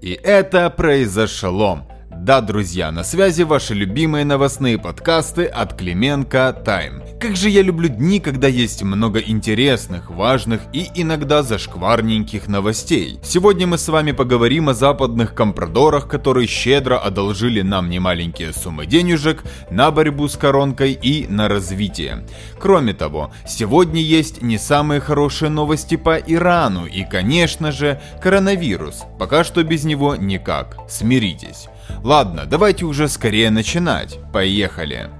И это произошло. Да, друзья, на связи ваши любимые новостные подкасты от Клименко Тайм. Как же я люблю дни, когда есть много интересных, важных и иногда зашкварненьких новостей. Сегодня мы с вами поговорим о западных компрадорах, которые щедро одолжили нам немаленькие суммы денежек на борьбу с коронкой и на развитие. Кроме того, сегодня есть не самые хорошие новости по Ирану и, конечно же, коронавирус. Пока что без него никак. Смиритесь. Ладно, давайте уже скорее начинать. Поехали.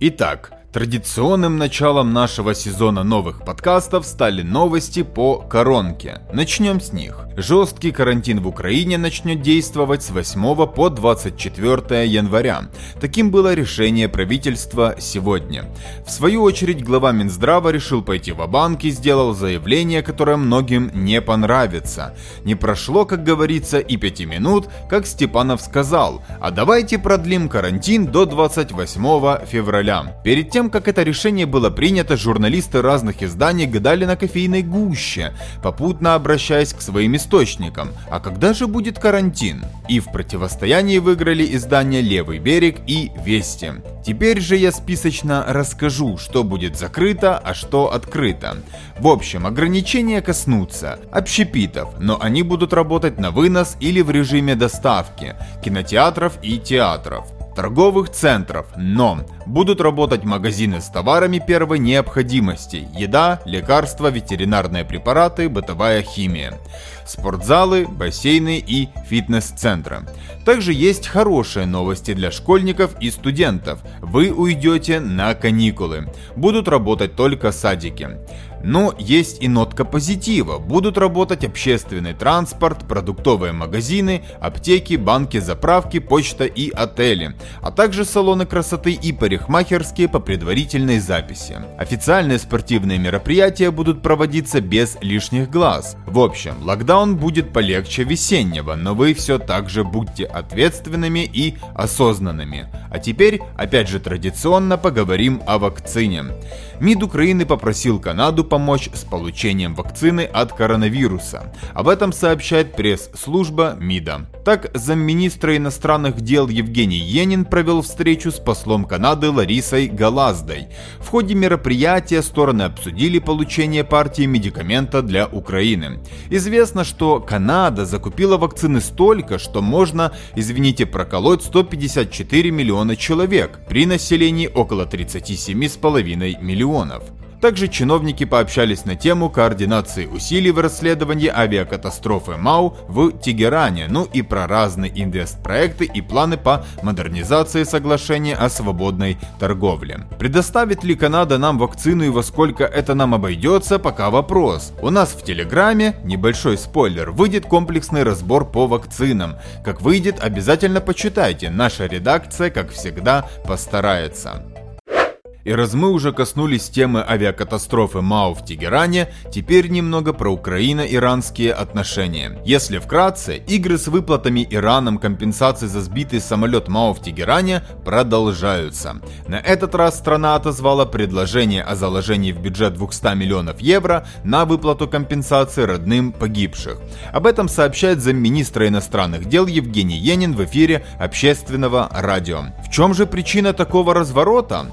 Итак, Традиционным началом нашего сезона новых подкастов стали новости по коронке. Начнем с них. Жесткий карантин в Украине начнет действовать с 8 по 24 января. Таким было решение правительства сегодня. В свою очередь глава Минздрава решил пойти в банк и сделал заявление, которое многим не понравится. Не прошло, как говорится, и 5 минут, как Степанов сказал, а давайте продлим карантин до 28 февраля. Перед тем тем, как это решение было принято, журналисты разных изданий гадали на кофейной гуще, попутно обращаясь к своим источникам. А когда же будет карантин? И в противостоянии выиграли издания «Левый берег» и «Вести». Теперь же я списочно расскажу, что будет закрыто, а что открыто. В общем, ограничения коснутся общепитов, но они будут работать на вынос или в режиме доставки, кинотеатров и театров торговых центров, но будут работать магазины с товарами первой необходимости – еда, лекарства, ветеринарные препараты, бытовая химия, спортзалы, бассейны и фитнес-центры. Также есть хорошие новости для школьников и студентов. Вы уйдете на каникулы. Будут работать только садики. Но есть и нотка позитива. Будут работать общественный транспорт, продуктовые магазины, аптеки, банки, заправки, почта и отели, а также салоны красоты и парикмахерские по предварительной записи. Официальные спортивные мероприятия будут проводиться без лишних глаз. В общем, локдаун будет полегче весеннего, но вы все так же будьте ответственными и осознанными. А теперь, опять же традиционно, поговорим о вакцине. МИД Украины попросил Канаду помочь с получением вакцины от коронавируса. Об этом сообщает пресс-служба МИДа. Так, замминистра иностранных дел Евгений Енин провел встречу с послом Канады Ларисой Галаздой. В ходе мероприятия стороны обсудили получение партии медикамента для Украины. Известно, что Канада закупила вакцины столько, что можно, извините, проколоть 154 миллиона человек при населении около 37,5 миллионов. Также чиновники пообщались на тему координации усилий в расследовании авиакатастрофы МАУ в Тегеране, ну и про разные инвестпроекты и планы по модернизации соглашения о свободной торговле. Предоставит ли Канада нам вакцину и во сколько это нам обойдется, пока вопрос. У нас в Телеграме, небольшой спойлер, выйдет комплексный разбор по вакцинам. Как выйдет, обязательно почитайте, наша редакция, как всегда, постарается. И раз мы уже коснулись темы авиакатастрофы МАУ в Тегеране, теперь немного про Украино-иранские отношения. Если вкратце, игры с выплатами Ираном компенсации за сбитый самолет МАУ в Тегеране продолжаются. На этот раз страна отозвала предложение о заложении в бюджет 200 миллионов евро на выплату компенсации родным погибших. Об этом сообщает замминистра иностранных дел Евгений Енин в эфире общественного радио. В чем же причина такого разворота?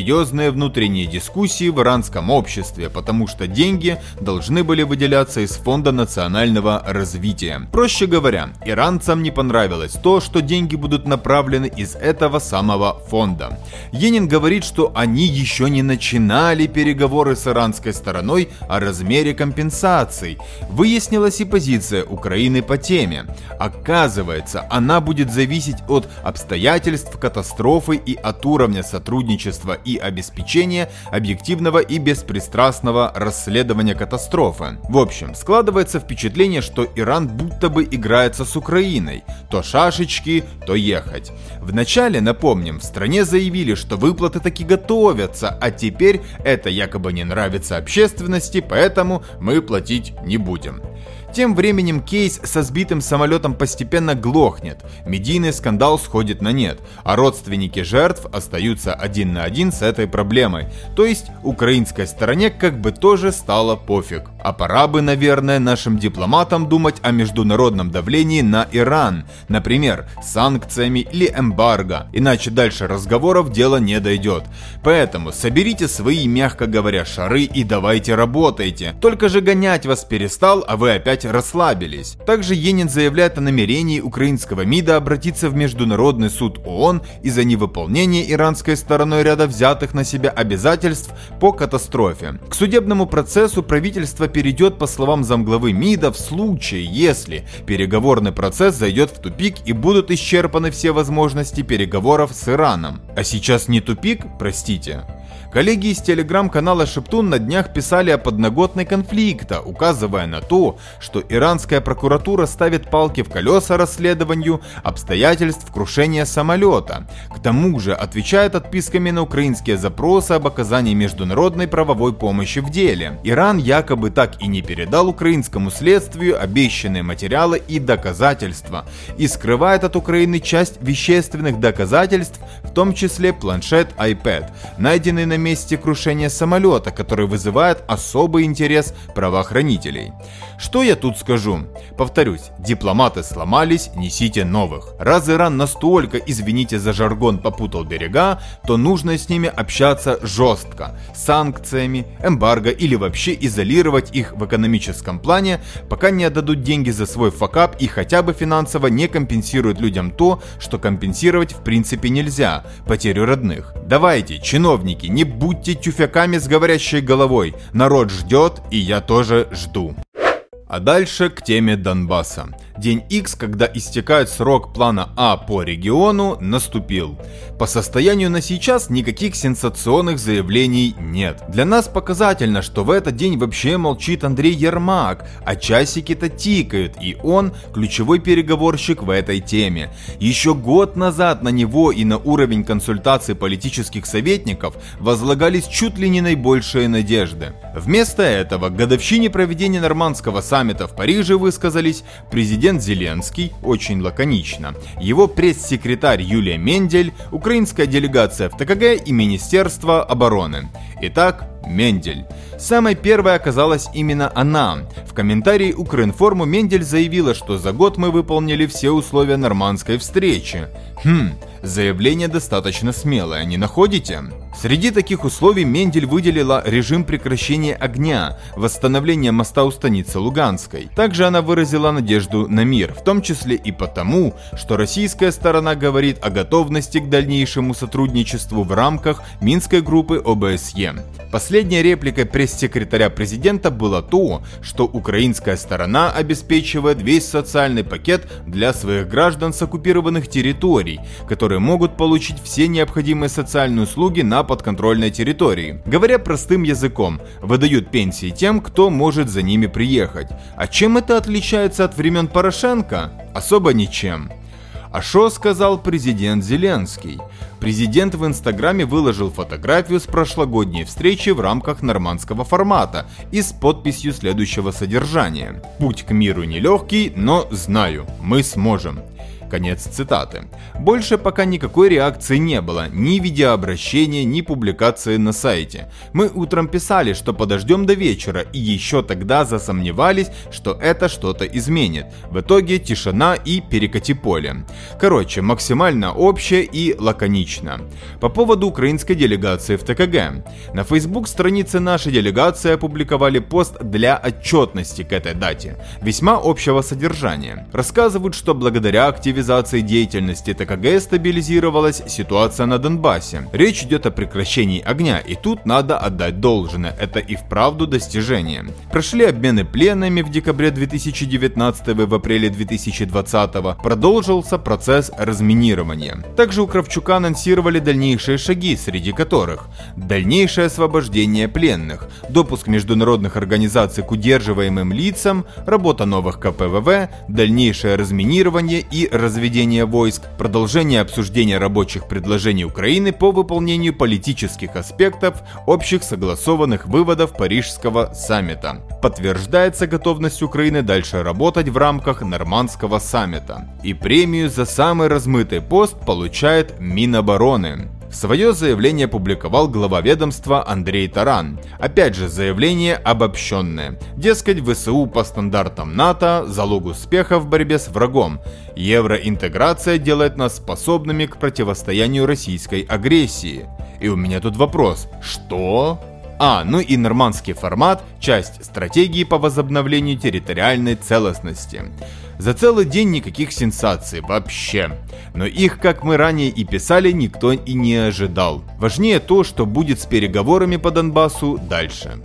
Серьезные внутренние дискуссии в иранском обществе, потому что деньги должны были выделяться из Фонда национального развития. Проще говоря, иранцам не понравилось то, что деньги будут направлены из этого самого фонда. Енин говорит, что они еще не начинали переговоры с иранской стороной о размере компенсаций. Выяснилась и позиция Украины по теме. Оказывается, она будет зависеть от обстоятельств катастрофы и от уровня сотрудничества и обеспечения объективного и беспристрастного расследования катастрофы. В общем, складывается впечатление, что Иран будто бы играется с Украиной. То шашечки, то ехать. Вначале, напомним, в стране заявили, что выплаты таки готовятся, а теперь это якобы не нравится общественности, поэтому мы платить не будем. Тем временем кейс со сбитым самолетом постепенно глохнет, медийный скандал сходит на нет, а родственники жертв остаются один на один с этой проблемой. То есть украинской стороне как бы тоже стало пофиг. А пора бы, наверное, нашим дипломатам думать о международном давлении на Иран, например, санкциями или эмбарго, иначе дальше разговоров дело не дойдет. Поэтому соберите свои, мягко говоря, шары и давайте работайте. Только же гонять вас перестал, а вы опять расслабились. Также Енин заявляет о намерении украинского МИДа обратиться в Международный суд ООН из-за невыполнения иранской стороной ряда взятых на себя обязательств по катастрофе. К судебному процессу правительство перейдет, по словам замглавы МИДа, в случае, если переговорный процесс зайдет в тупик и будут исчерпаны все возможности переговоров с Ираном. А сейчас не тупик, простите, Коллеги из телеграм-канала Шептун на днях писали о подноготной конфликта, указывая на то, что иранская прокуратура ставит палки в колеса расследованию обстоятельств крушения самолета. К тому же отвечает отписками на украинские запросы об оказании международной правовой помощи в деле. Иран якобы так и не передал украинскому следствию обещанные материалы и доказательства и скрывает от Украины часть вещественных доказательств, в том числе планшет iPad, найденный на месте крушения самолета, который вызывает особый интерес правоохранителей. Что я тут скажу? Повторюсь, дипломаты сломались, несите новых. Раз Иран настолько, извините за жаргон, попутал берега, то нужно с ними общаться жестко, санкциями, эмбарго или вообще изолировать их в экономическом плане, пока не отдадут деньги за свой факап и хотя бы финансово не компенсируют людям то, что компенсировать в принципе нельзя, потерю родных. Давайте, чиновники, не будьте тюфяками с говорящей головой. Народ ждет, и я тоже жду. А дальше к теме Донбасса. День X, когда истекает срок плана А по региону, наступил. По состоянию на сейчас никаких сенсационных заявлений нет. Для нас показательно, что в этот день вообще молчит Андрей Ермак, а часики-то тикают, и он ключевой переговорщик в этой теме. Еще год назад на него и на уровень консультаций политических советников возлагались чуть ли не наибольшие надежды. Вместо этого к годовщине проведения нормандского саммита в Париже высказались президент Зеленский, очень лаконично, его пресс-секретарь Юлия Мендель, украинская делегация в ТКГ и Министерство обороны. Итак, Мендель. Самой первой оказалась именно она. В комментарии Укринформу Мендель заявила, что за год мы выполнили все условия нормандской встречи. Хм, заявление достаточно смелое, не находите? Среди таких условий Мендель выделила режим прекращения огня, восстановление моста у станицы Луганской. Также она выразила надежду на мир, в том числе и потому, что российская сторона говорит о готовности к дальнейшему сотрудничеству в рамках Минской группы ОБСЕ. Последняя реплика пресс-секретаря президента была то, что украинская сторона обеспечивает весь социальный пакет для своих граждан с оккупированных территорий, которые могут получить все необходимые социальные услуги на подконтрольной территории. Говоря простым языком, выдают пенсии тем, кто может за ними приехать. А чем это отличается от времен Порошенко? Особо ничем. А что сказал президент Зеленский? Президент в Инстаграме выложил фотографию с прошлогодней встречи в рамках нормандского формата и с подписью следующего содержания. «Путь к миру нелегкий, но знаю, мы сможем». Конец цитаты. Больше пока никакой реакции не было, ни видеообращения, ни публикации на сайте. Мы утром писали, что подождем до вечера, и еще тогда засомневались, что это что-то изменит. В итоге тишина и перекати поле. Короче, максимально общее и лаконично. По поводу украинской делегации в ТКГ. На Facebook странице нашей делегации опубликовали пост для отчетности к этой дате. Весьма общего содержания. Рассказывают, что благодаря активизации активизации деятельности ТКГ стабилизировалась ситуация на Донбассе. Речь идет о прекращении огня, и тут надо отдать должное, это и вправду достижение. Прошли обмены пленными в декабре 2019 и в апреле 2020, продолжился процесс разминирования. Также у Кравчука анонсировали дальнейшие шаги, среди которых дальнейшее освобождение пленных, допуск международных организаций к удерживаемым лицам, работа новых КПВВ, дальнейшее разминирование и разминирование разведения войск, продолжение обсуждения рабочих предложений Украины по выполнению политических аспектов общих согласованных выводов Парижского саммита. Подтверждается готовность Украины дальше работать в рамках Нормандского саммита. И премию за самый размытый пост получает Минобороны. Свое заявление публиковал глава ведомства Андрей Таран. Опять же, заявление обобщенное. Дескать, ВСУ по стандартам НАТО – залог успеха в борьбе с врагом. Евроинтеграция делает нас способными к противостоянию российской агрессии. И у меня тут вопрос. Что? А, ну и нормандский формат – часть стратегии по возобновлению территориальной целостности. За целый день никаких сенсаций вообще. Но их, как мы ранее и писали, никто и не ожидал. Важнее то, что будет с переговорами по Донбассу дальше.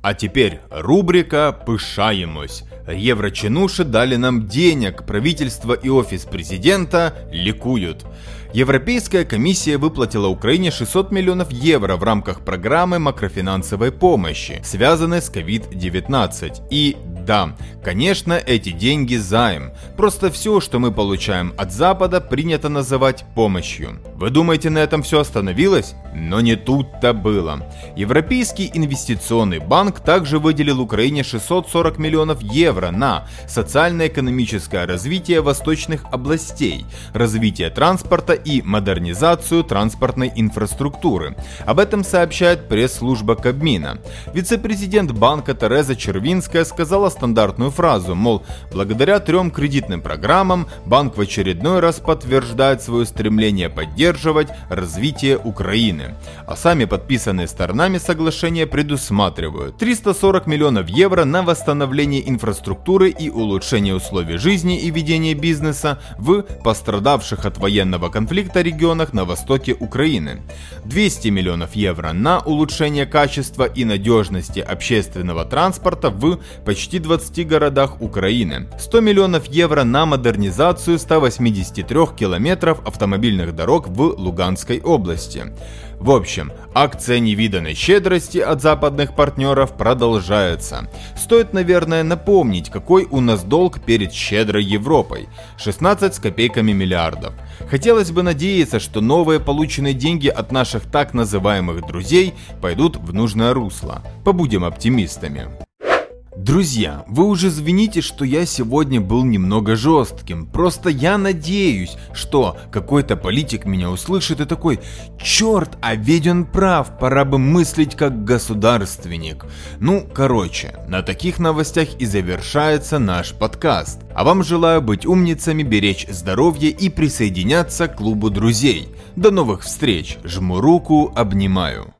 А теперь рубрика «Пышаемость». Еврочинуши дали нам денег, правительство и офис президента ликуют. Европейская комиссия выплатила Украине 600 миллионов евро в рамках программы макрофинансовой помощи, связанной с COVID-19. И да, конечно, эти деньги займ. Просто все, что мы получаем от Запада, принято называть помощью. Вы думаете, на этом все остановилось? Но не тут-то было. Европейский инвестиционный банк также выделил Украине 640 миллионов евро на социально-экономическое развитие восточных областей, развитие транспорта и модернизацию транспортной инфраструктуры. Об этом сообщает пресс-служба Кабмина. Вице-президент банка Тереза Червинская сказала стандартную фразу, мол, благодаря трем кредитным программам банк в очередной раз подтверждает свое стремление поддерживать развитие Украины. А сами подписанные сторонами соглашения предусматривают 340 миллионов евро на восстановление инфраструктуры и улучшение условий жизни и ведения бизнеса в пострадавших от военного конфликта регионах на востоке Украины, 200 миллионов евро на улучшение качества и надежности общественного транспорта в почти 20 городах Украины, 100 миллионов евро на модернизацию 183 километров автомобильных дорог в Луганской области. В общем, акция невиданной щедрости от западных партнеров продолжается. Стоит, наверное, напомнить, какой у нас долг перед щедрой Европой. 16 с копейками миллиардов. Хотелось бы надеяться, что новые полученные деньги от наших так называемых друзей пойдут в нужное русло. Побудем оптимистами. Друзья, вы уже извините, что я сегодня был немного жестким. Просто я надеюсь, что какой-то политик меня услышит и такой «Черт, а ведь он прав, пора бы мыслить как государственник». Ну, короче, на таких новостях и завершается наш подкаст. А вам желаю быть умницами, беречь здоровье и присоединяться к клубу друзей. До новых встреч, жму руку, обнимаю.